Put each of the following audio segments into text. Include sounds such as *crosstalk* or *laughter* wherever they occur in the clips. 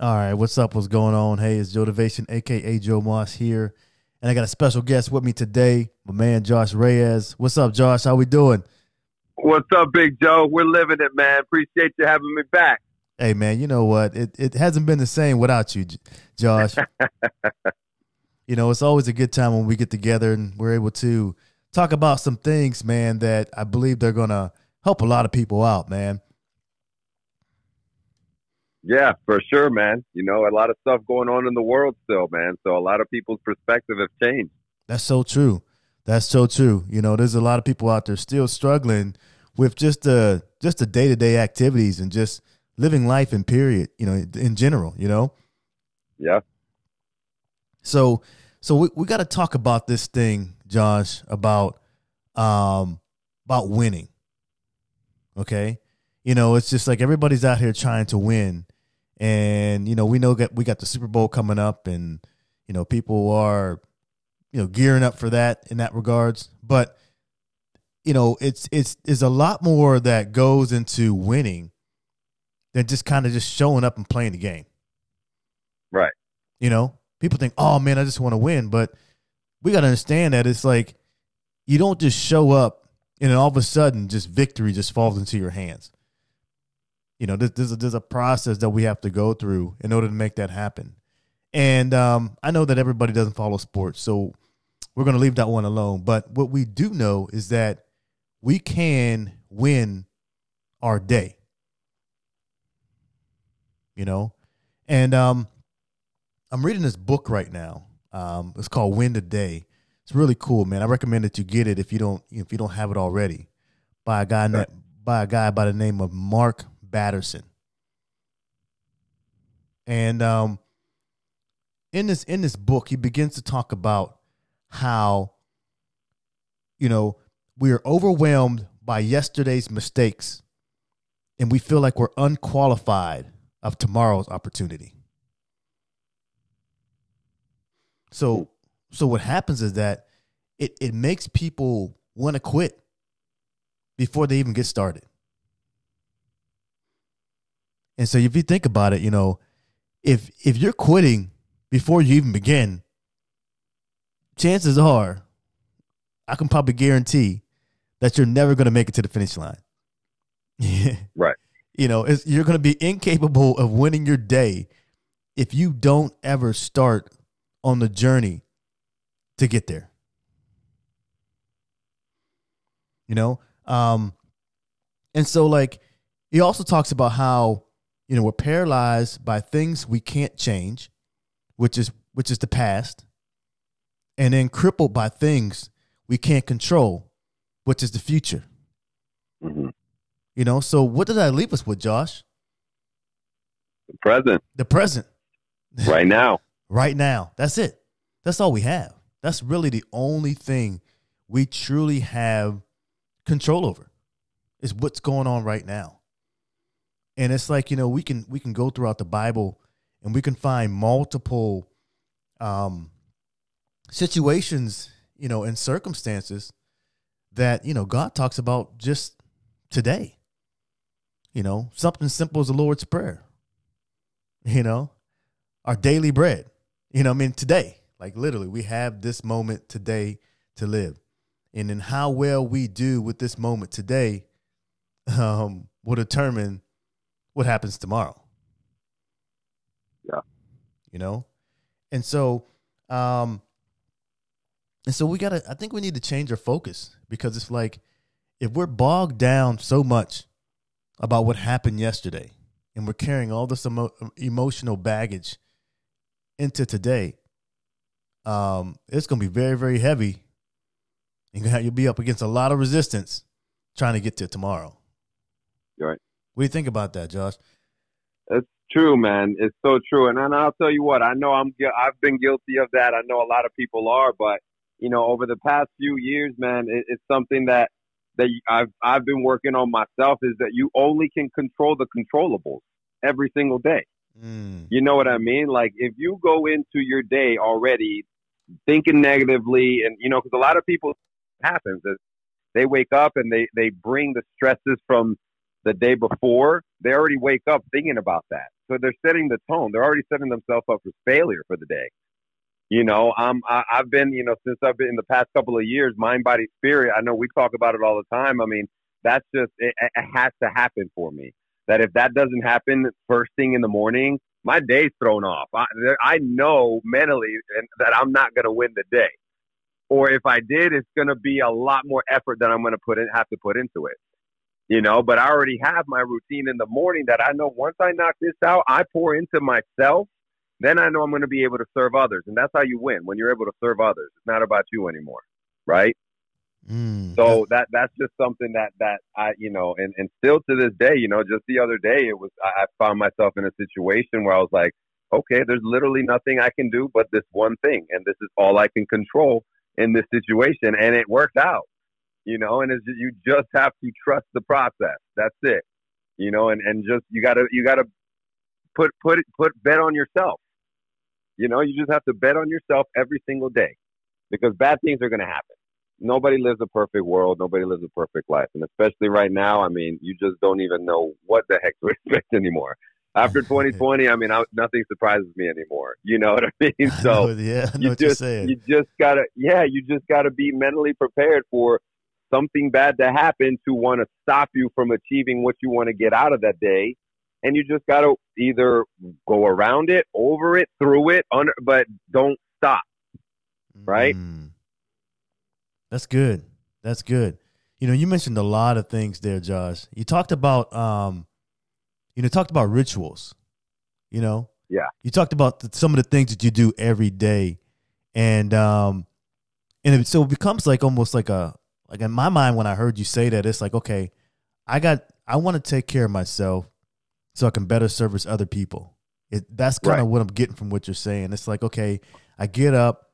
All right, what's up? What's going on? Hey, it's Joe Devation, aka Joe Moss here, and I got a special guest with me today, my man Josh Reyes. What's up, Josh? How we doing? What's up, Big Joe? We're living it, man. Appreciate you having me back. Hey, man, you know what? It it hasn't been the same without you, Josh. *laughs* you know, it's always a good time when we get together and we're able to talk about some things, man, that I believe they're gonna help a lot of people out, man. Yeah, for sure, man. You know, a lot of stuff going on in the world still, man. So a lot of people's perspective have changed. That's so true. That's so true. You know, there's a lot of people out there still struggling with just the just the day to day activities and just living life in period. You know, in general. You know. Yeah. So, so we we got to talk about this thing, Josh, about um about winning. Okay, you know, it's just like everybody's out here trying to win, and you know, we know that we got the Super Bowl coming up, and you know, people are you know gearing up for that in that regards. But you know, it's it's is a lot more that goes into winning than just kind of just showing up and playing the game. Right. You know, people think, "Oh man, I just want to win," but we got to understand that it's like you don't just show up and then all of a sudden just victory just falls into your hands. You know, there's, there's, a, there's a process that we have to go through in order to make that happen. And um, I know that everybody doesn't follow sports, so we're going to leave that one alone. But what we do know is that we can win our day. You know, and um, I'm reading this book right now. Um, it's called Win the Day. It's really cool, man. I recommend that you get it if you don't if you don't have it already. By a guy sure. by a guy by the name of Mark Batterson. And um, in this in this book, he begins to talk about how you know we are overwhelmed by yesterday's mistakes, and we feel like we're unqualified of tomorrow's opportunity. So so what happens is that it it makes people want to quit before they even get started. And so if you think about it, you know, if if you're quitting before you even begin, chances are I can probably guarantee that you're never going to make it to the finish line. *laughs* right. You know, you're going to be incapable of winning your day if you don't ever start on the journey to get there. You know? Um and so like he also talks about how you know we're paralyzed by things we can't change, which is which is the past, and then crippled by things we can't control, which is the future. Mm-hmm. You know, so what did I leave us with, Josh? The present. The present. *laughs* Right now. right now. That's it. That's all we have. That's really the only thing we truly have control over is what's going on right now. And it's like, you know, we can we can go throughout the Bible and we can find multiple um situations, you know, and circumstances that, you know, God talks about just today. You know, something simple as the Lord's Prayer. You know, our daily bread. You know, I mean, today, like literally, we have this moment today to live. And then how well we do with this moment today *laughs* um, will determine what happens tomorrow. Yeah. You know? And so, um, and so we gotta, I think we need to change our focus because it's like if we're bogged down so much about what happened yesterday and we're carrying all this emo- emotional baggage into today, um, it's going to be very, very heavy. And you'll be up against a lot of resistance trying to get to tomorrow. Right. What do you think about that, Josh? It's true, man. It's so true. And, and I'll tell you what, I know I'm, I've been guilty of that. I know a lot of people are, but you know, over the past few years, man, it, it's something that that I've I've been working on myself is that you only can control the controllables every single day. Mm. You know what I mean? Like if you go into your day already thinking negatively, and you know, because a lot of people happens is they wake up and they they bring the stresses from the day before. They already wake up thinking about that. So they're setting the tone. They're already setting themselves up for failure for the day. You know, um, I, I've been, you know, since I've been in the past couple of years, mind, body, spirit. I know we talk about it all the time. I mean, that's just it, it has to happen for me. That if that doesn't happen first thing in the morning, my day's thrown off. I, I know mentally that I'm not going to win the day, or if I did, it's going to be a lot more effort that I'm going to put in, have to put into it. You know, but I already have my routine in the morning that I know once I knock this out, I pour into myself then I know I'm going to be able to serve others. And that's how you win when you're able to serve others. It's not about you anymore. Right. Mm, so that that's just something that that I you know and and still to this day you know just the other day it was I found myself in a situation where I was like okay there's literally nothing I can do but this one thing and this is all I can control in this situation and it worked out you know and it's, you just have to trust the process that's it you know and and just you gotta you gotta put put put bet on yourself you know, you just have to bet on yourself every single day because bad things are going to happen. Nobody lives a perfect world. Nobody lives a perfect life. And especially right now, I mean, you just don't even know what the heck to *laughs* expect anymore. After *laughs* 2020, I mean, I, nothing surprises me anymore. You know what I *laughs* mean? So I know, yeah, I you just you just gotta yeah, you just gotta be mentally prepared for something bad to happen to want to stop you from achieving what you want to get out of that day and you just got to either go around it, over it, through it, under, but don't stop. Right? Mm. That's good. That's good. You know, you mentioned a lot of things there, Josh. You talked about, um, you know, talked about rituals. You know, yeah. You talked about the, some of the things that you do every day, and um, and it, so it becomes like almost like a like in my mind when I heard you say that, it's like okay, I got I want to take care of myself so I can better service other people. It, that's kind of right. what I'm getting from what you're saying. It's like, okay, I get up,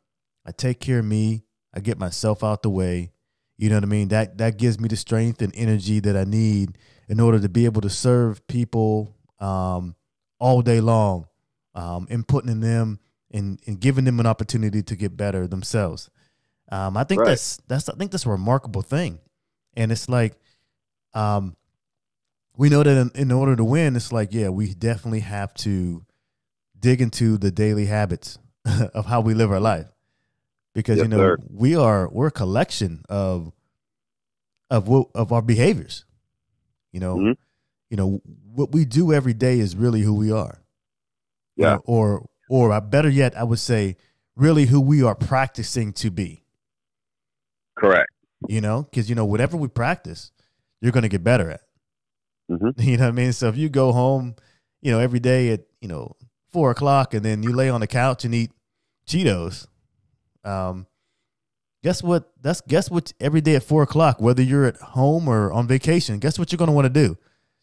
I take care of me, I get myself out the way. You know what I mean? That that gives me the strength and energy that I need in order to be able to serve people um, all day long, um, and putting in them and, and giving them an opportunity to get better themselves. Um, I think right. that's that's I think that's a remarkable thing, and it's like, um, we know that in, in, order to win, it's like, yeah, we definitely have to dig into the daily habits *laughs* of how we live our life. Because, yes, you know, sir. we are we're a collection of of what of our behaviors. You know, mm-hmm. you know, what we do every day is really who we are. Yeah. You know, or or better yet, I would say really who we are practicing to be. Correct. You know, because you know, whatever we practice, you're going to get better at. Mm-hmm. *laughs* You know what I mean? So if you go home, you know, every day at, you know, four o'clock and then you lay on the couch and eat Cheetos, um, guess what? That's guess what every day at four o'clock, whether you're at home or on vacation, guess what you're gonna want to do?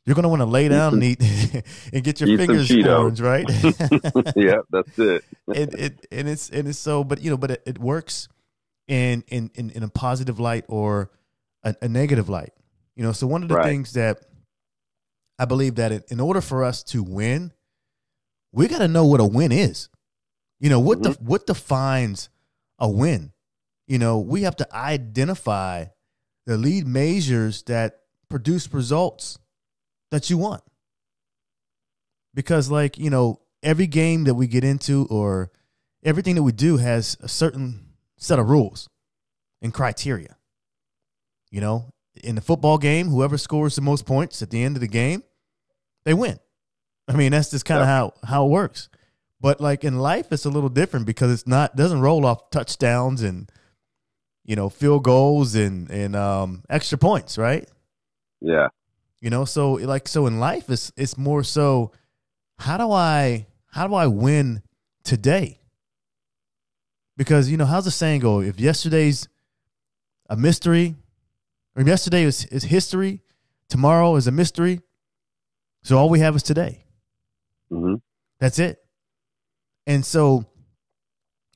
You're gonna want to lay down and eat *laughs* and get your eat fingers orange, right? *laughs* yeah, that's it. and it and it's and it's so, but you know, but it, it works in, in in in a positive light or a, a negative light. You know, so one of the right. things that I believe that in order for us to win, we got to know what a win is. You know, what mm-hmm. the what defines a win? You know, we have to identify the lead measures that produce results that you want. Because like, you know, every game that we get into or everything that we do has a certain set of rules and criteria. You know, in the football game, whoever scores the most points at the end of the game, they win. I mean, that's just kind of yeah. how how it works. But like in life, it's a little different because it's not doesn't roll off touchdowns and you know field goals and and um, extra points, right? Yeah. You know, so like so in life, it's it's more so how do I how do I win today? Because you know how's the saying go? If yesterday's a mystery, or yesterday is, is history, tomorrow is a mystery. So all we have is today. Mm-hmm. That's it. And so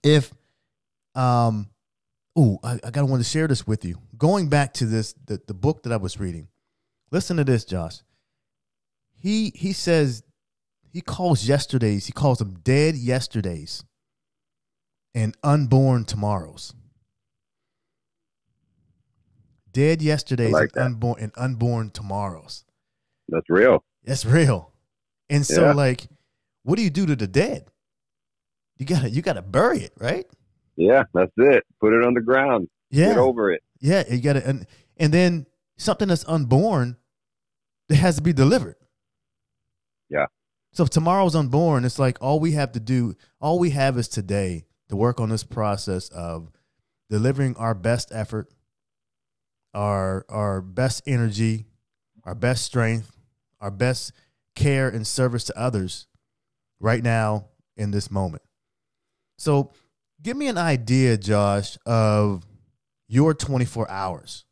if um oh I, I gotta want to share this with you. Going back to this the, the book that I was reading. Listen to this, Josh. He he says he calls yesterdays, he calls them dead yesterdays and unborn tomorrows. Dead yesterdays like and unborn and unborn tomorrows. That's real. That's real. And so yeah. like what do you do to the dead? You gotta you gotta bury it, right? Yeah, that's it. Put it on the ground. Yeah, Get over it. yeah. You gotta and and then something that's unborn, it has to be delivered. Yeah. So if tomorrow's unborn, it's like all we have to do, all we have is today to work on this process of delivering our best effort, our our best energy, our best strength, our best care and service to others right now in this moment. So, give me an idea, Josh, of your 24 hours.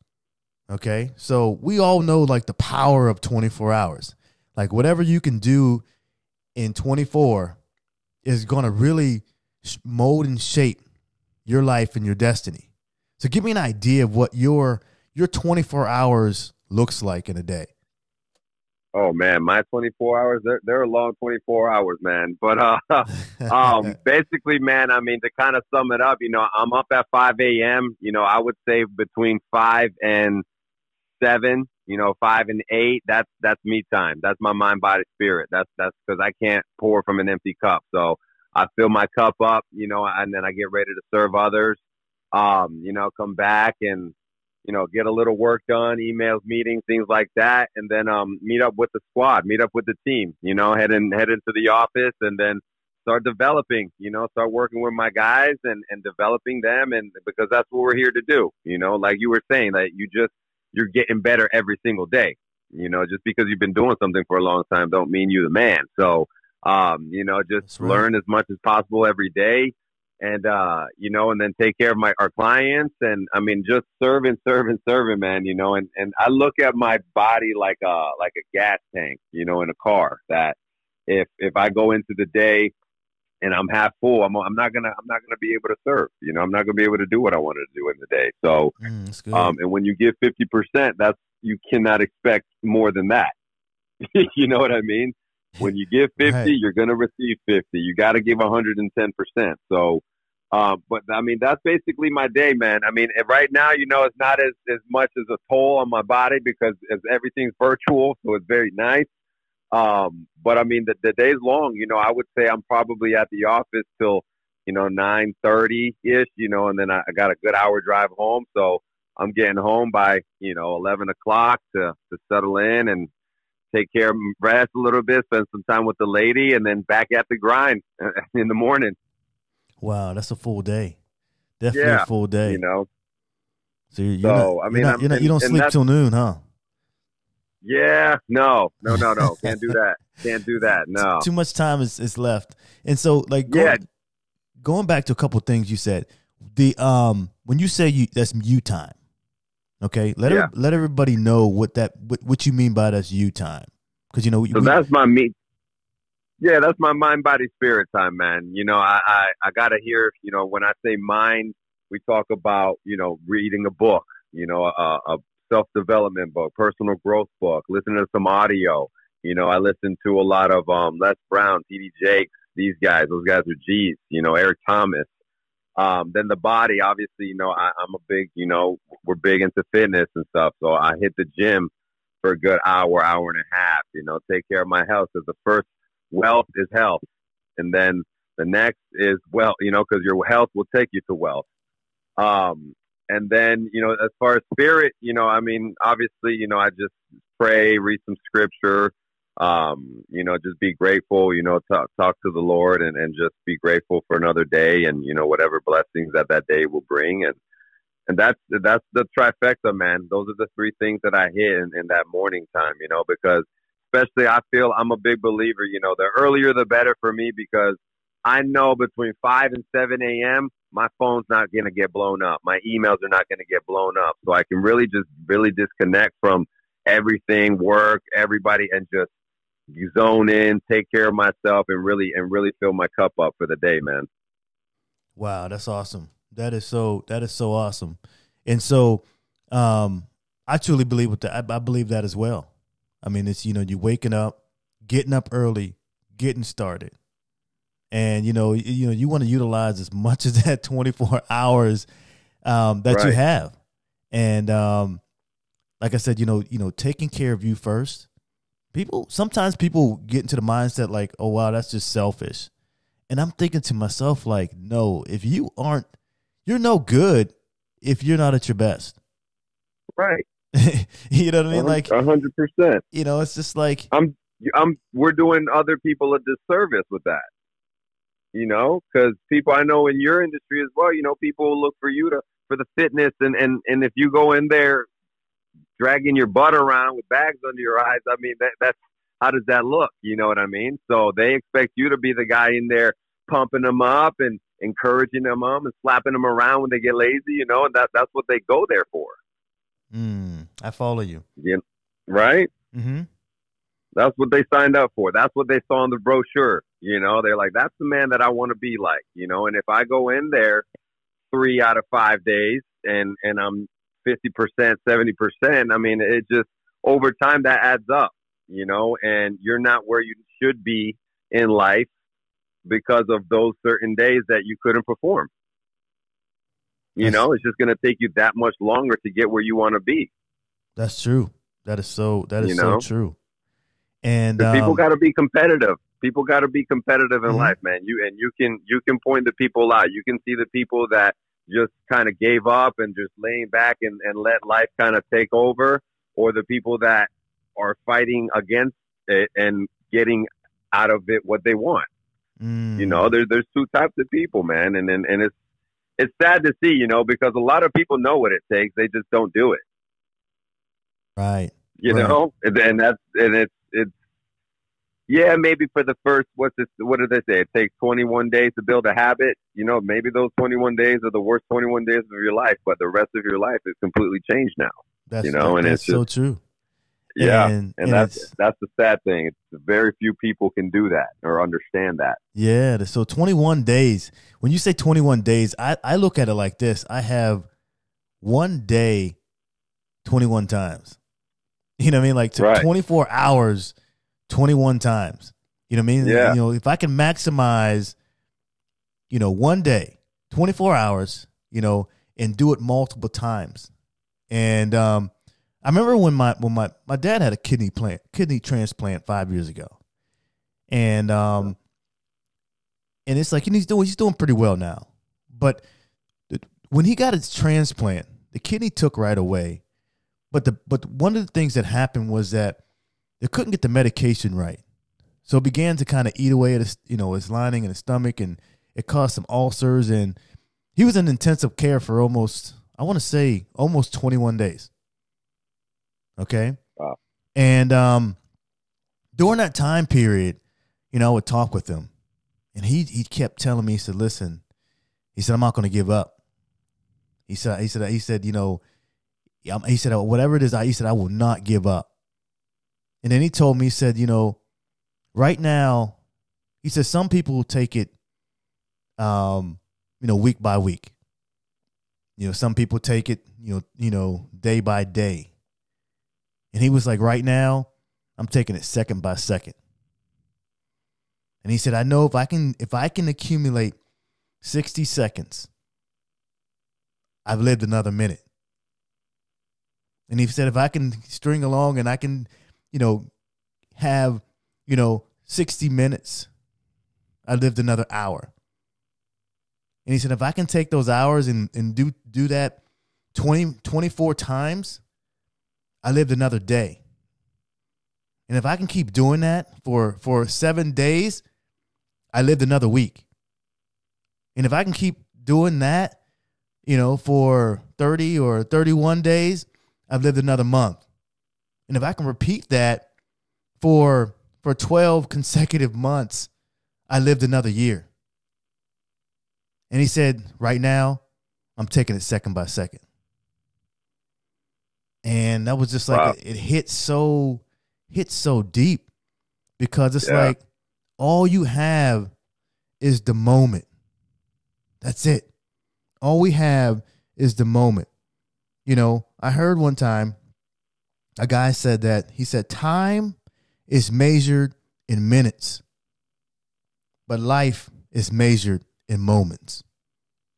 Okay? So, we all know like the power of 24 hours. Like whatever you can do in 24 is going to really mold and shape your life and your destiny. So give me an idea of what your your 24 hours looks like in a day. Oh man, my 24 hours, they're, they're a long 24 hours, man. But, uh, *laughs* um, *laughs* basically, man, I mean, to kind of sum it up, you know, I'm up at 5 a.m. You know, I would say between 5 and 7, you know, 5 and 8, that's, that's me time. That's my mind, body, spirit. That's, that's because I can't pour from an empty cup. So I fill my cup up, you know, and then I get ready to serve others. Um, you know, come back and, you know, get a little work done, emails, meetings, things like that, and then um, meet up with the squad, meet up with the team. You know, head in, head into the office, and then start developing. You know, start working with my guys and and developing them, and because that's what we're here to do. You know, like you were saying, that you just you're getting better every single day. You know, just because you've been doing something for a long time, don't mean you're the man. So, um, you know, just right. learn as much as possible every day and uh, you know, and then take care of my our clients, and I mean, just serving, serving, serving, man. You know, and and I look at my body like a like a gas tank, you know, in a car. That if if I go into the day and I'm half full, I'm I'm not gonna I'm not gonna be able to serve. You know, I'm not gonna be able to do what I wanted to do in the day. So, Mm, um, and when you give fifty percent, that's you cannot expect more than that. *laughs* you know what I mean? When you give 50, Right. you're going to receive 50. You got to give 110%. So, uh, but I mean, that's basically my day, man. I mean, right now, you know, it's not as, as much as a toll on my body because as everything's virtual. So it's very nice. Um, but I mean, the, the day's long, you know, I would say I'm probably at the office till, you know, 930 ish, you know, and then I, I got a good hour drive home. So I'm getting home by, you know, 11 o'clock to, to settle in and take care of rest a little bit, spend some time with the lady, and then back at the grind *laughs* in the morning. wow, that's a full day. Definitely Yeah, a full day. You know, so you're, you're So, not, I mean, not, not, you don't sleep till noon, huh? yeah, no, no, no, no, *laughs* can't do that, can't do that, no. Too much time is, is left. And so like going, Yeah. going back to a couple of things you said. The um when you say you that's you time. Okay? Let Yeah. every- let everybody know what that what, what you mean by that's you time. Cuz you know So we- that's my meat. Yeah, that's my mind, body, spirit time, man. You know, I, I, I gotta hear, you know, when I say mind, we talk about, you know, reading a book, you know, a, a self development book, personal growth book, listening to some audio. You know, I listen to a lot of um Les Brown, TD Jakes, these guys, those guys are G's, you know, Eric Thomas. Um, then the body, obviously, you know, I, I'm a big, you know, we're big into fitness and stuff. So I hit the gym for a good hour, hour and a half, you know, take care of my health. Because the first wealth is health. And then the next is wealth, you know, because your health will take you to wealth. Um, and then, you know, as far as spirit, you know, I mean, obviously, you know, I just pray, read some scripture, um, you know, just be grateful, you know, talk, talk to the Lord and, and just be grateful for another day and, you know, whatever blessings that that day will bring. And, and that's, that's the trifecta, man. Those are the three things that I hit in, in that morning time, you know, because especially I feel I'm a big believer, you know, the earlier the better for me because I know between 5 and 7 a.m., my phone's not going to get blown up. My emails are not going to get blown up. So I can really just really disconnect from everything, work, everybody, and just zone in, take care of myself, and really and really fill my cup up for the day, man. Wow, that's awesome. That is so that is so awesome. And so um I truly believe with that. I, I believe that as well. I mean, it's you know, you waking up, getting up early, getting started. And you know, you, know, you want to utilize as much of *laughs* that 24 hours um that you have. And um like I said, you know, you know, taking care of you first, People sometimes people get into the mindset like, oh wow, that's just selfish. And I'm thinking to myself, like, no, if you aren't you're no good if you're not at your best. Right. *laughs* you know what I mean? Like a hundred percent. You know, it's just like I'm I'm we're doing other people a disservice with that. You know, because people I know in your industry as well. You know, people look for you to for the fitness, and and and if you go in there dragging your butt around with bags under your eyes, I mean that that's how does that look? You know what I mean? So they expect you to be the guy in there pumping them up and encouraging them up and slapping them around when they get lazy. You know, and that that's what they go there for. Mm, I follow you. Yeah, right. Mm-hmm. That's what they signed up for. That's what they saw in the brochure. You know, they're like, that's the man that I want to be like. You know, and if I go in there three out of five days and and I'm fifty percent, seventy percent, I mean, it just over time that adds up. You know, and you're not where you should be in life because of those certain days that you couldn't perform. You know, it's just going to take you that much longer to get where you want to be. That's true. That is so. That is you know? so true. And um, people got to be competitive. People got to be competitive in mm-hmm. life, man. You and you can you can point the people out. You can see the people that just kind of gave up and just laying back and, and let life kind of take over, or the people that are fighting against it and getting out of it what they want. Mm. You know, there's there's two types of people, man, and, and and it's it's sad to see, you know, because a lot of people know what it takes, they just don't do it. Right. You right. know, and, and that's and it's it's yeah, maybe for the first what's this? What do they say? It takes 21 days to build a habit. You know, maybe those 21 days are the worst 21 days of your life, but the rest of your life is completely changed now. That's you know, and it's just, so true. Yeah, and, and, and that's that's the sad thing. It's very few people can do that or understand that. Yeah, so 21 days. When you say 21 days, I I look at it like this. I have one day 21 times. You know what I mean? Like to right. 24 hours 21 times. You know what I mean? Yeah. You know, if I can maximize you know, one day, 24 hours, you know, and do it multiple times. And um I remember when my when my my dad had a kidney plant kidney transplant five years ago, and um, and it's like and he's doing he's doing pretty well now, but when he got his transplant, the kidney took right away, but the but one of the things that happened was that they couldn't get the medication right, so it began to kind of eat away at his you know his lining in his stomach, and it caused some ulcers, and he was in intensive care for almost I want to say almost twenty one days. Okay. Wow. And um, during that time period, you know, I would talk with him, and he he kept telling me, he said, "Listen," he said, "I'm not going to give up." He said, he said, he said, you know, he said, whatever it is, I he said, I will not give up. And then he told me, he said, you know, right now, he said some people take it, um, you know, week by week. You know, some people take it, you know, you know, day by day. And he was like, right now, I'm taking it second by second. And he said, I know if I can if I can accumulate 60 seconds, I've lived another minute. And he said, if I can string along and I can, you know, have, you know, 60 minutes, I lived another hour. And he said, if I can take those hours and, and do do that 20, 24 times, I lived another day. And if I can keep doing that for, for seven days, I lived another week. And if I can keep doing that, you know, for 30 or 31 days, I've lived another month. And if I can repeat that for for 12 consecutive months, I lived another year. And he said, right now, I'm taking it second by second and that was just like wow. it, it, hit so hit so deep because it's yeah. like all you have is the moment. That's it. All we have is the moment. You know, I heard one time a guy said that he said time is measured in minutes, but life is measured in moments.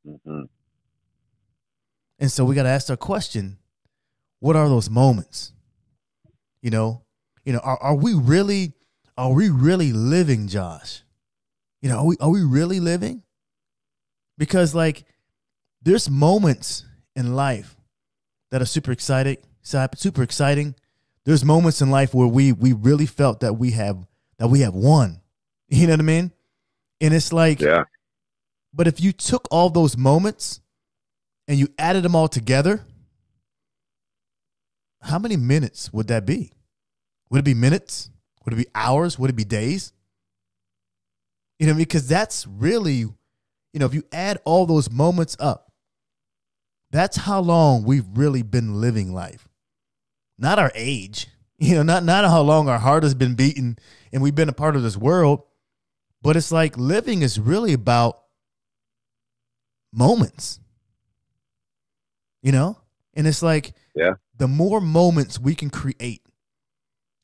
Mm-hmm. And so we got to ask our question what are those moments? You know, You know, are, are we really are we really living, Josh? You know, are we are we really living? Because like there's moments in life that are super exciting, super exciting. There's moments in life where we we really felt that we have that we have won. You know what I mean? And it's like, yeah. But if you took all those moments and you added them all together, how many minutes would that be? Would it be minutes? Would it be hours? Would it be days? You know, because that's really, you know, if you add all those moments up, that's how long we've really been living life. Not our age, *laughs* you know, not not how long our heart has been beaten and we've been a part of this world, but it's like living is really about moments. You know? And it's like yeah. the more moments we can create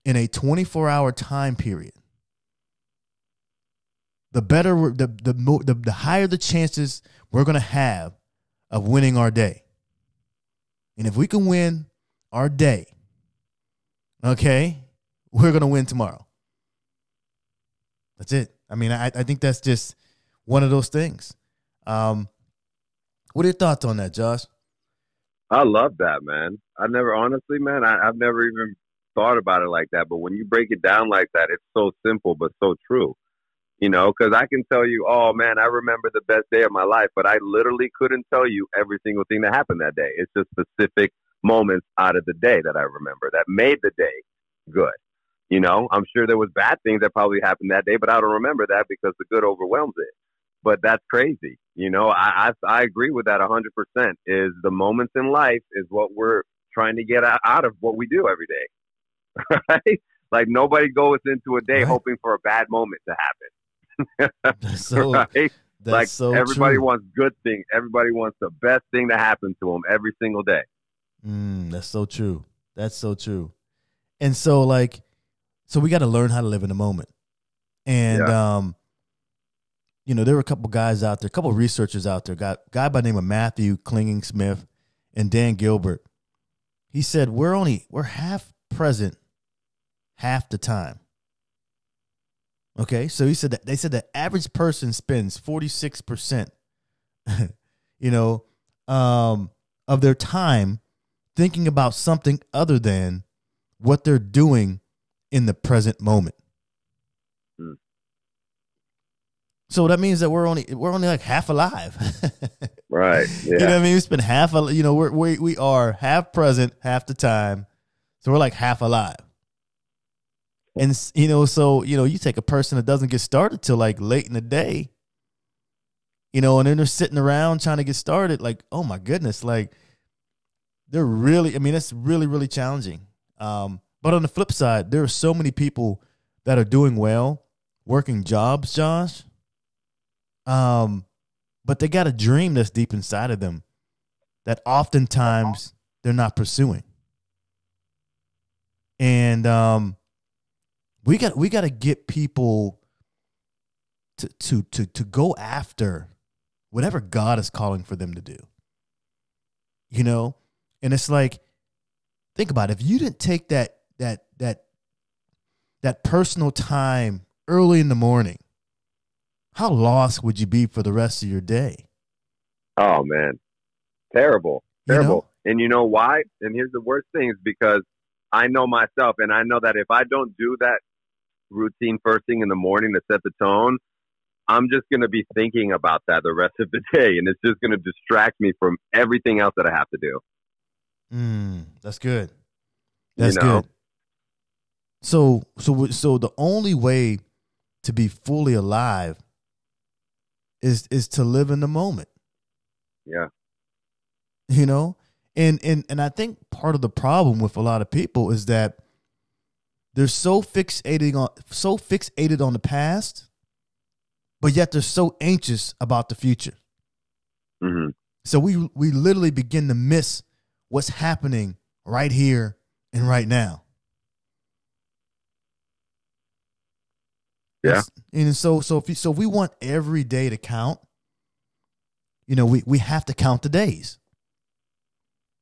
in a 24-hour time period, the better the the the, the higher the chances we're going to have of winning our day. And if we can win our day, okay, we're to win tomorrow. That's it. I mean, I, I think that's just one of those things. Um, what are your thoughts on that, Josh? I love that, man. I never, honestly, man, I, I've never even thought about it like that. But when you break it down like that, it's so simple, but so true. You know, because I can tell you, oh man, I remember the best day of my life, but I literally couldn't tell you every single thing that happened that day. It's just specific moments out of the day that I remember that made the day good. You know, I'm sure there was bad things that probably happened that day, but I don't remember that because the good overwhelms it. But that's crazy. You know, I I, I agree with that 100%. Is the moments in life is what we're trying to get out of what we do every day. *laughs* Right? Like nobody goes into a day right. hoping for a bad moment to happen. *laughs* so, *laughs* right? like so everybody true. wants good things. Everybody wants the best thing to happen to them every single day. Mm, that's so true. That's so true. And so like so we got to learn how to live in the moment. And yeah. um, you know, there were a couple guys out there, a couple researchers out there. Got guy by the name of Matthew Killingsworth and Dan Gilbert. He said we're only we're half present half the time. Okay, so he said that they said the average person spends forty six percent, *laughs* you know, um, of their time thinking about something other than what they're doing in the present moment. Hmm. So that means that we're only we're only like half alive. *laughs* right. Yeah. You know what I mean? We spend half a you know we're, we we are half present half the time, so we're like half alive. And you know, so you know, you take a person that doesn't get started till like late in the day, you know, and then they're sitting around trying to get started. Like, oh my goodness, like they're really. I mean, it's really really challenging. Um, but on the flip side, there are so many people that are doing well, working jobs, Josh. Um, but they got a dream that's deep inside of them that oftentimes they're not pursuing. And um, we got we got to get people to to to to go after whatever God is calling for them to do. You know, and it's like think about it. If you didn't take that that that that personal time early in the morning, how lost would you be for the rest of your day? Oh man, terrible, terrible. You know? And you know why? And here's the worst thing: is because I know myself, and I know that if I don't do that routine first thing in the morning to set the tone, I'm just going to be thinking about that the rest of the *laughs* day, and it's just going to distract me from everything else that I have to do. Mm, that's good. That's you know? good. So so so the only way to be fully alive is is to live in the moment. Yeah. You know? And and and I think part of the problem with a lot of people is that they're so fixated on so fixated on the past, but yet they're so anxious about the future. Mm-hmm. So we we literally begin to miss what's happening right here and right now. Yeah. And so so if you, so if we want every day to count, you know, we we have to count the days.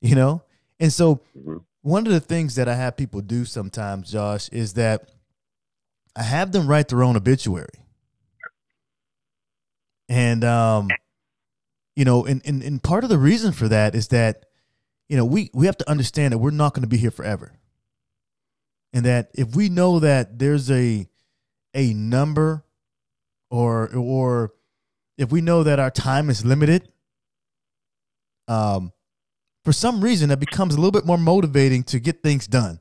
You know? And so mm-hmm. one of the things that I have people do sometimes, Josh, is that I have them write their own obituary. And um, you know, and, and and part of the reason for that is that, you know, we we have to understand that we're not going to be here forever. And that if we know that there's a a number or or if we know that our time is limited, um, for some reason that becomes a little bit more motivating to get things done.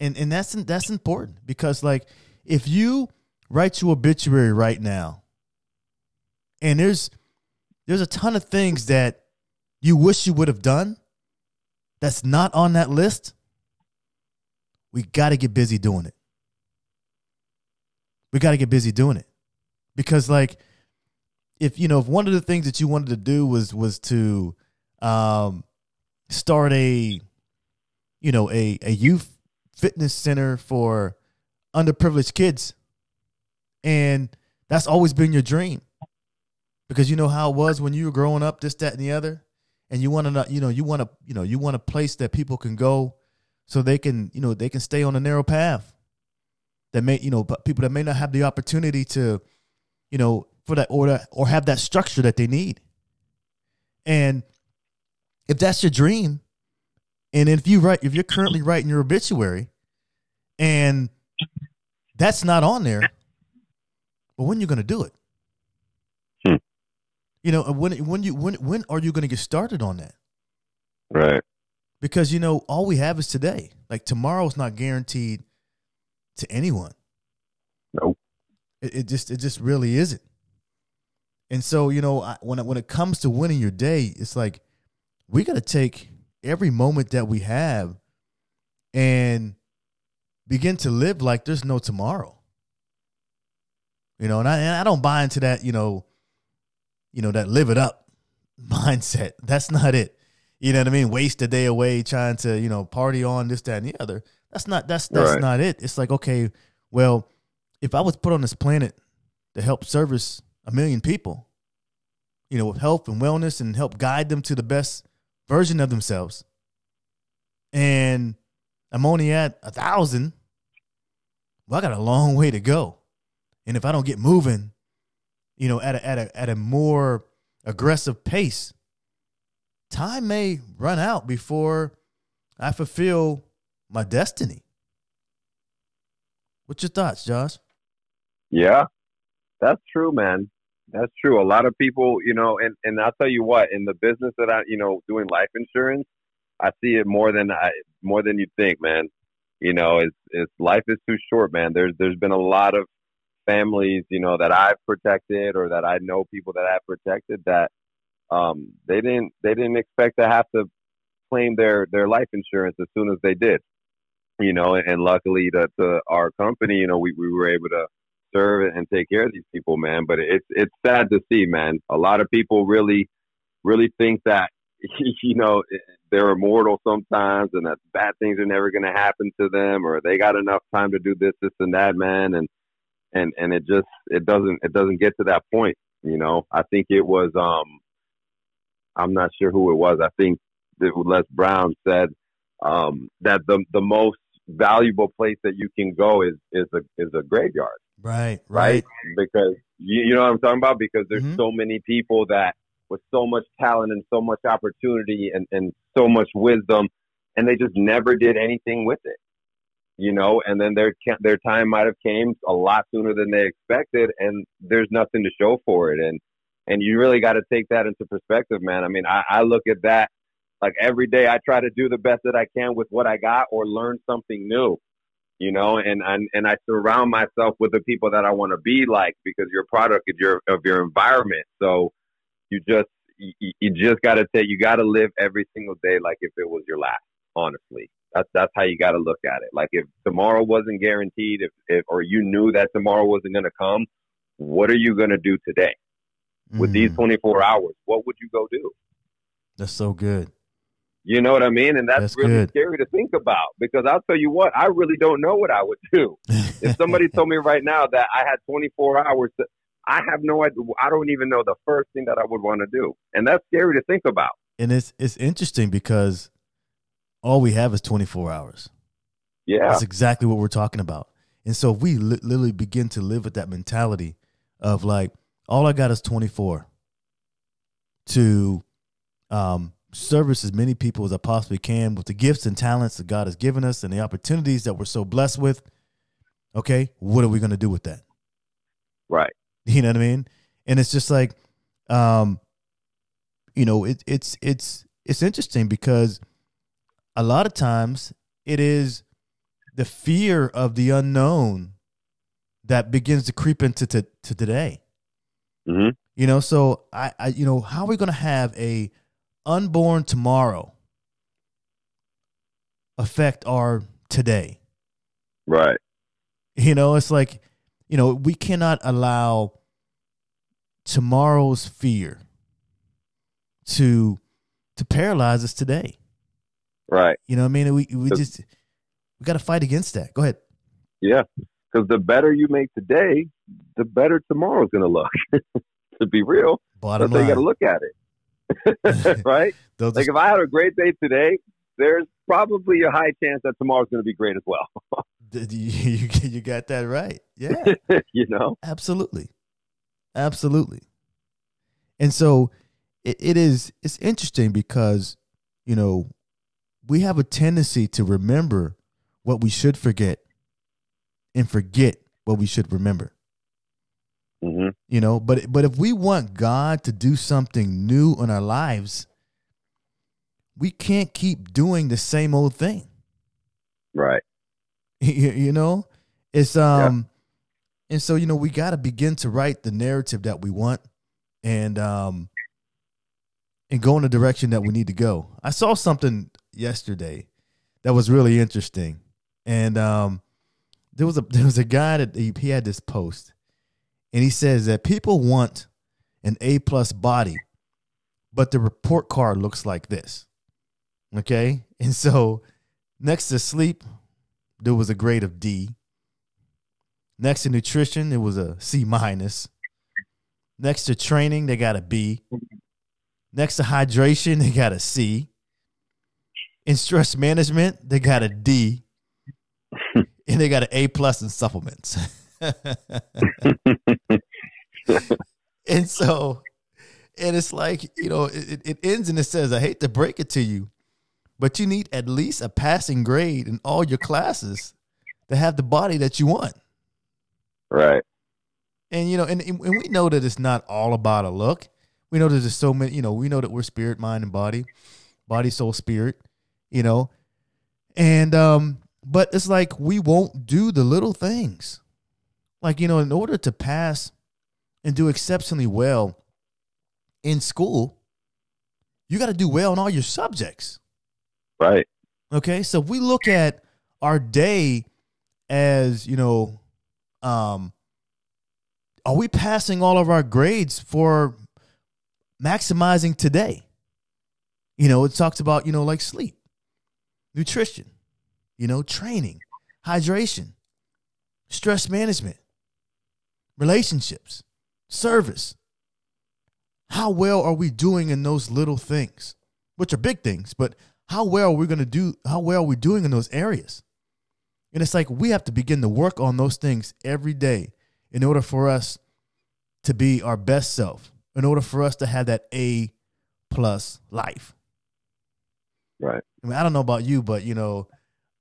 And and that's that's important because like if you write your obituary right now and there's there's a ton of things that you wish you would have done that's not on that list, we got to get busy doing it. We got to get busy doing it. Because like if you know if one of the things that you wanted to do was was to um, start a you know a a youth fitness center for underprivileged kids and that's always been your dream because you know how it was when you were growing up this that and the other and you want to you know you want to you know you want a place that people can go so they can you know they can stay on a narrow path that may you know people that may not have the opportunity to you know for that or or have that structure that they need. And if that's your dream, and if you write if you're currently writing your obituary and that's not on there, but when you're going to do it? You know, when when you when when are you going to get started on that? Right. Because you know, all we have is today. Like tomorrow's not guaranteed to anyone. Nope. It, it just it just really isn't. And so, you know, I, when when it comes to winning your day, it's like we got to take every moment that we have and begin to live like there's no tomorrow. You know, and I and I don't buy into that, you know, you know, that live it up *laughs* mindset. That's not it. You know what I mean? Waste a day away trying to, you know, party on this, that, and the other. That's not that's that's right. not it. It's like, okay, well, if I was put on this planet to help service a million people, you know, with health and wellness and help guide them to the best version of themselves. And I'm only at a thousand. Well, I got a long way to go. And if I don't get moving, you know, at a, at a, at a more aggressive pace, time may run out before I fulfill my destiny. What's your thoughts, Josh? Yeah, that's true, man. That's true. A lot of people, you know, and, and I'll tell you what, in the business that I, you know, doing life insurance, I see it more than I, more than you think, man. You know, it's, it's life is too short, man. There's, there's been a lot of families, you know, that I've protected or that I know people that I've protected that, um, they didn't, they didn't expect to have to claim their, their life insurance as soon as they did, you know, and, luckily to, to our company, you know, we, we were able to, serve and take care of these people, man. But it's it's sad to see, man. A lot of people really, really think that *laughs* you know they're immortal sometimes, and that bad things are never going to happen to them, or they got enough time to do this, this, and that, man. And and and it just it doesn't it doesn't get to that point. You know, I think it was um, I'm not sure who it was. I think that Les Brown said um, that the the most valuable place that you can go is is a is a graveyard. Right, right. right? Because you, you know what I'm talking about? Because there's mm-hmm. so many people that with so much talent and so much opportunity and, and so much wisdom, and they just never did anything with it. You know, and then their their time might have came a lot sooner than they expected, and there's nothing to show for it. And and you really got to take that into perspective, man. I mean, I, I look at that like every day. I try to do the best that I can with what I got, or learn something new you know, and and, and I surround myself with the people that I want to be like because you're a product of your of your environment. So you just you, just got to take you got to live every single day like if it was your last. Honestly, that's that's how you got to look at it. Like if tomorrow wasn't guaranteed, if if or you knew that tomorrow wasn't going to come, what are you going to do today with mm. these 24 hours? What would you go do? That's so good. You know what I mean? And that's, that's really good. scary to think about because I'll tell you what, I really don't know what I would do. *laughs* if somebody told me right now that I had 24 hours, to, I have no idea. I don't even know the first thing that I would want to do. And that's scary to think about. And it's, it's interesting because all we have is 24 hours. Yeah. That's exactly what we're talking about. And so if we li- literally begin to live with that mentality of like, all I got is 24 to um, service as many people as I possibly can with the gifts and talents that God has given us and the opportunities that we're so blessed with. Okay, what are we going to do with that? Right. You know what I mean? And it's just like, um, you know, it, it's it's it's interesting because a lot of times it is the fear of the unknown that begins to creep into to, to today. hmm You know, so I, I you know, how are we going to have a unborn tomorrow affect our today? Right. You know, it's like, you know, we cannot allow tomorrow's fear to to paralyze us today. Right. You know what I mean? We we just we got to fight against that. Go ahead. Yeah. Because the better you make today, the better tomorrow's going to look. *laughs* to be real, Bottom that's how you got to look at it. *laughs* right. *laughs* Those Like if I had a great day today, there's probably a high chance that tomorrow's going to be great as well. you, you you got that right. Yeah. you know. Absolutely. Absolutely. And so it, it is it's interesting because, you know, we have a tendency to remember what we should forget and forget what we should remember. hmm You know, but but if we want God to do something new in our lives, we can't keep doing the same old thing. Right. *laughs* you, you know it's um and so you know we got to begin to write the narrative that we want and um and go in the direction that we need to go i saw something yesterday that was really interesting and um there was a *laughs* there was a guy that he, he had this post and he says that people want an a plus body but the report card looks like this okay and so next to sleep there was a grade of D. Next to nutrition, it was a C minus. Next to training, they got a B. Next to hydration, they got a C. In stress management, they got a D. *laughs* and they got an A plus in supplements. *laughs* and so, and it's like, you know, it, it ends and it says, I hate to break it to you, but you need at least a passing grade in all your classes to have the body that you want. Right. And you know, and, and we know that it's not all about a look. We know that there's so many, you know, we know that we're spirit, mind, and body, body, soul, spirit, you know. And um, but it's like we won't do the little things. Like, you know, in order to pass and do exceptionally well in school, you got to do well in all your subjects. Right. Okay, so if we look at our day as you know, um, are we passing all of our grades for maximizing today? You know, it talks about you know like sleep, nutrition, you know, training, hydration, stress management, relationships, service. How well are we doing in those little things, which are big things, but how well are we going to do how well are we doing in those areas and it's like we have to begin to work on those things every day in order for us to be our best self in order for us to have that a plus life Right. i mean i don't know about you but you know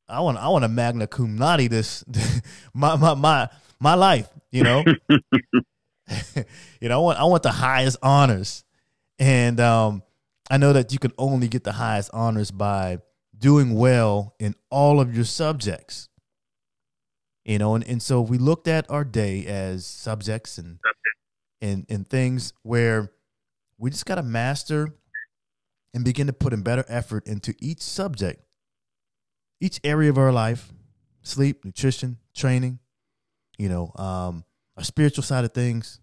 i want i want a magna cum laude this *laughs* my my my my life you know *laughs* *laughs* you know i want i want the highest honors and um I know that you can only get the highest honors by doing well in all of your subjects. You know, and, and so we looked at our day as subjects and and and things where we just gotta master and begin to put in better effort into each subject, each area of our life, sleep, nutrition, training, you know, um, our spiritual side of things,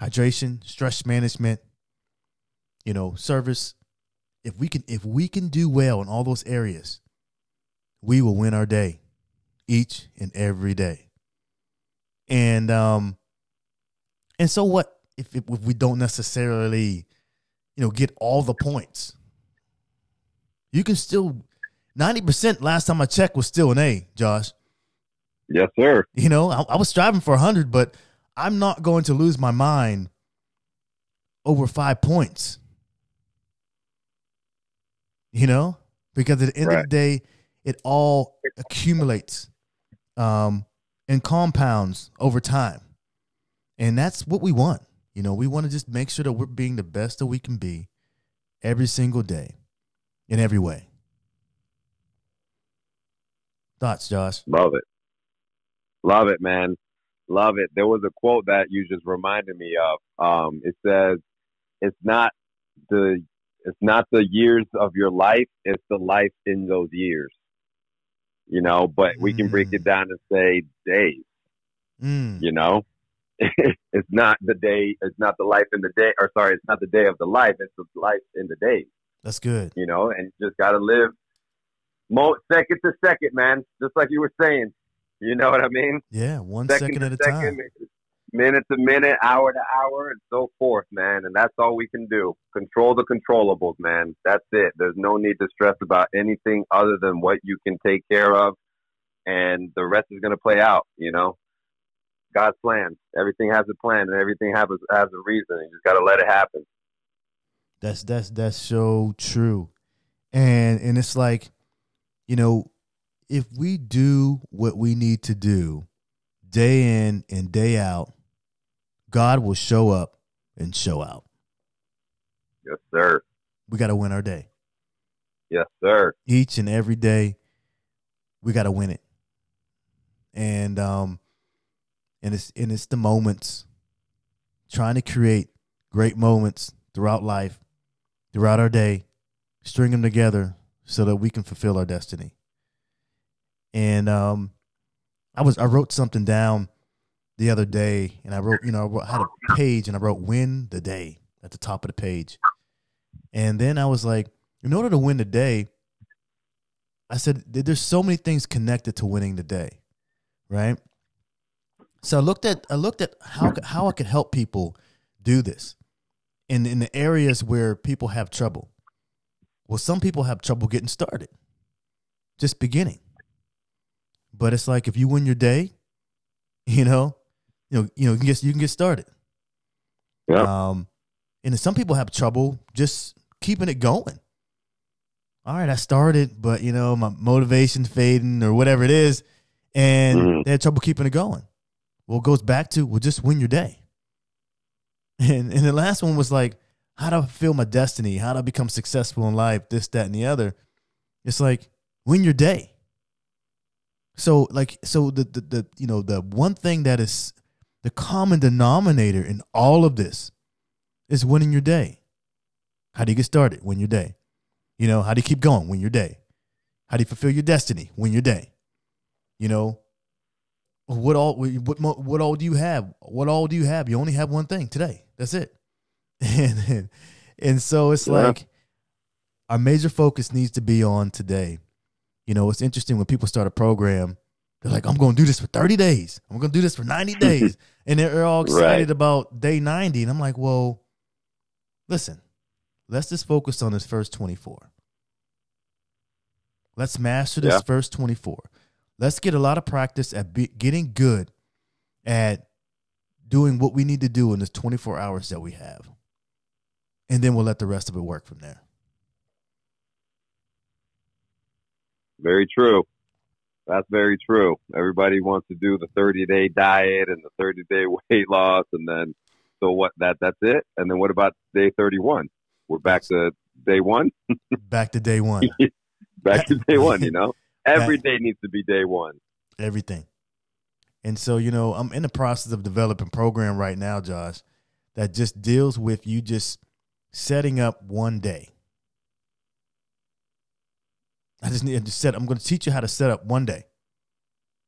hydration, stress management, you know, service. If we can if we can do well in all those areas, we will win our day each and every day. And um and so what if, if we don't necessarily you know get all the points? You can still 90% last time I checked was still an A, Josh. Yes, sir. You know, I, I was striving for 100, but I'm not going to lose my mind over five points. You know, because at the end right. of the day, it all accumulates um, and compounds over time. And that's what we want. You know, we want to just make sure that we're being the best that we can be every single day in every way. Thoughts, Josh? Love it. Love it, man. Love it. There was a quote that you just reminded me of. Um, it says, "It's not the it's not the years of your life; it's the life in those years." You know, but we can break it mm. down and say days. Mm. You know, *laughs* it's not the day. It's not the life in the day. Or sorry, it's not the day of the life. It's the life in the day. That's good. You know, and you just got to live mo- second to second, man. Just like you were saying. You know what I mean? Yeah, one second, second at a second, time. Minute to minute, hour to hour, and so forth, man. And that's all we can do. Control the controllables, man. That's it. There's no need to stress about anything other than what you can take care of, and the rest is going to play out. You know, God's plan. Everything has a plan, and everything has a, has a reason. You just got to let it happen. That's that's that's so true, and and it's like, you know, if we do what we need to do day in and day out, God will show up and show out. Yes, sir. We got to win our day. Yes, sir. Each and every day, we got to win it. And um, and it's and it's the moments, trying to create great moments throughout life, throughout our day, string them together so that we can fulfill our destiny. And um, I was I wrote something down the other day, and I wrote you know I had a page, and I wrote "win the day" at the top of the page, and then I was like, in order to win the day, I said there's so many things connected to winning the day, right? So I looked at I looked at how how I could help people do this in in the areas where people have trouble. Well, some people have trouble getting started, just beginning. But it's like if you win your day, *laughs* you know, you know, you know, you can get you can get started. Yeah. Um, and some people have trouble just keeping it going. All right, I started, but you know, my motivation's fading or whatever it is, and mm-hmm. they had trouble keeping it going. Well, it goes back to well, just win your day. And and the last one was like, how do I feel my destiny? How do I become successful in life? This, that, and the other. It's like win your day. So like so the, the the you know the one thing that is the common denominator in all of this is winning your day. How do you get started? Win your day. You know, how do you keep going? Win your day. How do you fulfill your destiny? Win your day. You know, what all what what all do you have? What all do you have? You only have one thing today. That's it. *laughs* And and, and so it's yeah. like our major focus needs to be on today you know, it's interesting when people start a program, they're like, I'm going to do this for 30 days. I'm going to do this for 90 *laughs* days. and they're all excited right. about day 90. And I'm like, well, listen, let's just focus on this first 24. Let's master this yeah. first 24. Let's get a lot of practice at be- getting good at doing what we need to do in this 24 hours that we have. And then we'll let the rest of it work from there. Very true. That's very true. Everybody wants to do the 30 day diet and the 30 day *laughs* weight loss, and then so what? That that's it. And then what about day 31? We're *laughs* back to day one. back to day one. back to day one. You know, every day needs to be day one. Everything. And so you know, I'm in the process of developing program right now, Josh, that just deals with you just setting up one day I just need to set. I'm going to teach you how to set up one day.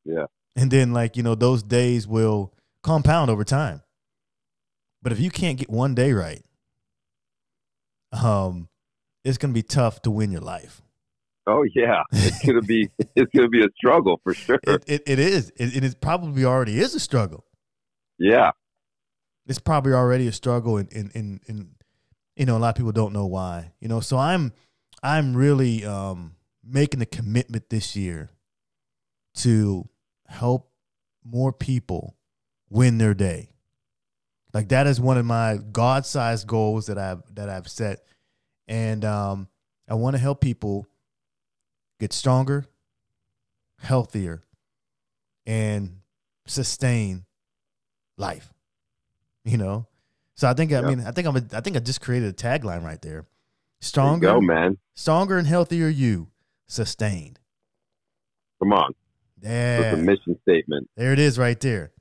Yeah. And then, like you know, those days will compound over time. But if you can't get one day right, um, it's going to be tough to win your life. Oh yeah, it's gonna be *laughs* it's gonna be a struggle for sure. It it, it is. It, it probably already is a struggle. Yeah, it's probably already a struggle, and and and you know a lot of people don't know why. You know, so I'm I'm really um making a commitment this year to help more people win their day. Like that is one of my God-sized goals that I've that I've set, and um, I want to help people get stronger, healthier, and sustain life. You know, so I think I mean I think I'm a, I think I just created a tagline right there. Stronger, go, man. Stronger and healthier you, sustained. Come on. Yeah. That's a mission statement. There it is right there.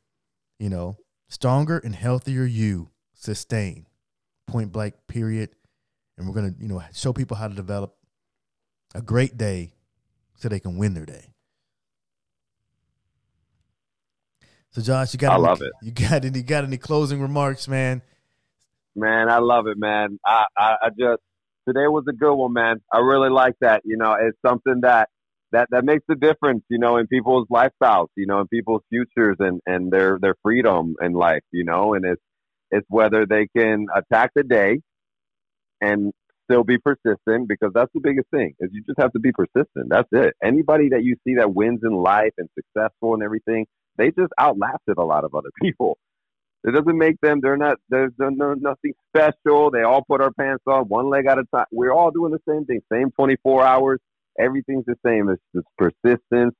You know, stronger and healthier you, sustained. Point blank, period. And we're going to, you know, show people how to develop a great day so they can win their day. So, Josh, you got? I any, love it. *laughs* You got any? Got any closing remarks, man? Man, I love it, man. I, I, I just today was a good one, man. I really like that. You know, it's something that that that makes a difference. You know, in people's lifestyles. You know, in people's futures and and their their freedom in life. You know, and it's it's whether they can attack the day and still be persistent because that's the biggest thing is you just have to be persistent. That's it. Anybody that you see that wins in life and successful and everything, they just outlasted a lot of other *laughs* people. It doesn't make them. They're not. There's no, nothing special. They all put our pants on one leg at a time. We're all doing the same thing. Same 24 hours. Everything's the same. It's just persistence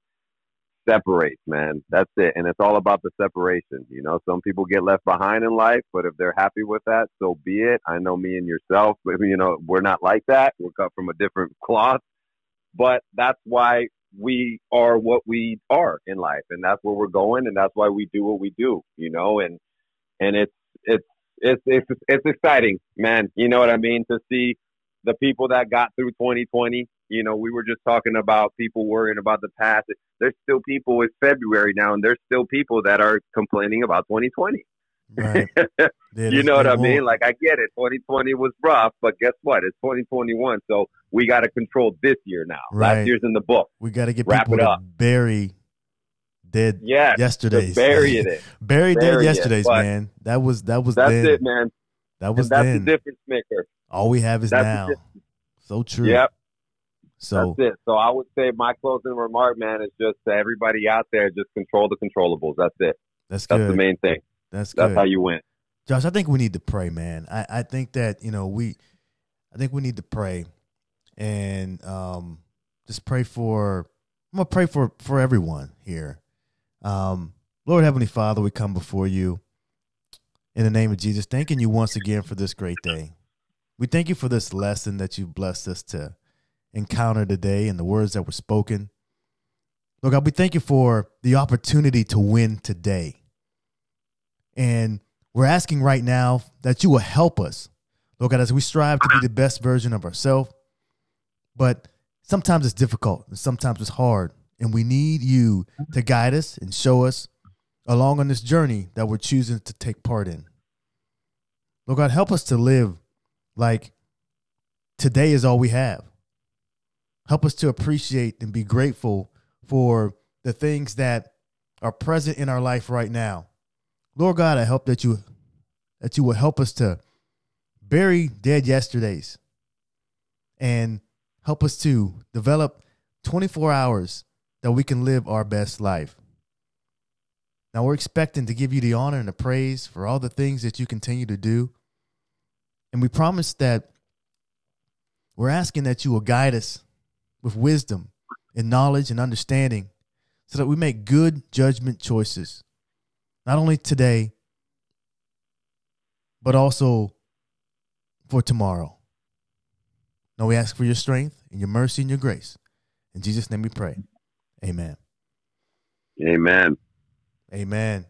separates, man. That's it. And it's all about the separation. You know, some people get left behind in life, but if they're happy with that, so be it. I know me and yourself, but *laughs* you know, we're not like that. We're cut from a different *laughs* cloth. But that's why we are what we are in life and that's where we're going and that's why we do what we do, you know, and and it's it's it's it's it's exciting, man. You know what I mean? To see the people that got through 2020. You know, we were just talking about people worrying about the past. There's still people. It's February now, and there's still people that are complaining about 2020. Right. *laughs* you know what I mean? Like I get it. 2020 was rough, but guess what? It's 2021, so we got to control this year now. Right. Last year's in the book. We got to get Wrap people it to up. bury dead Yeah, yesterday's. bury *laughs* it. bury dead it, yesterday's, man. That was that was That's then. it, man. That was And that's then. the difference maker. All we have is That's now. So true. Yep. So That's it. So I would say my closing remark, man, is just to everybody out there, just control the controllables. That's it. that's That's the main thing. That's That's how you win. Josh, I think we need to pray, man. I, I think that, you know, we I think we need to pray and um just pray for I'm gonna pray for for everyone here. Um Lord Heavenly Father, we come before you in the name of Jesus, thanking you once again for this great day. We thank you for this lesson that you've blessed us to encounter today and the words that were spoken. Lord God, we thank you for the opportunity to win today. And we're asking right now that you will help us, Lord God, as we strive to be the best version of ourselves. But sometimes it's difficult and sometimes it's hard. And we need you to guide us and show us along on this journey that we're choosing to take part in. Lord God, help us to live like today is all we have. Help us to appreciate and be grateful for the things that are present in our life right now. Lord God, I hope that you that you will help us to bury dead yesterdays and help us to develop 24 hours that we can live our best life. Now we're expecting to give you the honor and the praise for all the things that you continue to do. And we promise that we're asking that you will guide us with wisdom and knowledge and understanding so that we make good judgment choices, not only today, but also for tomorrow. Now we ask for your strength and your mercy and your grace. In Jesus' name we pray. Amen. Amen. Amen.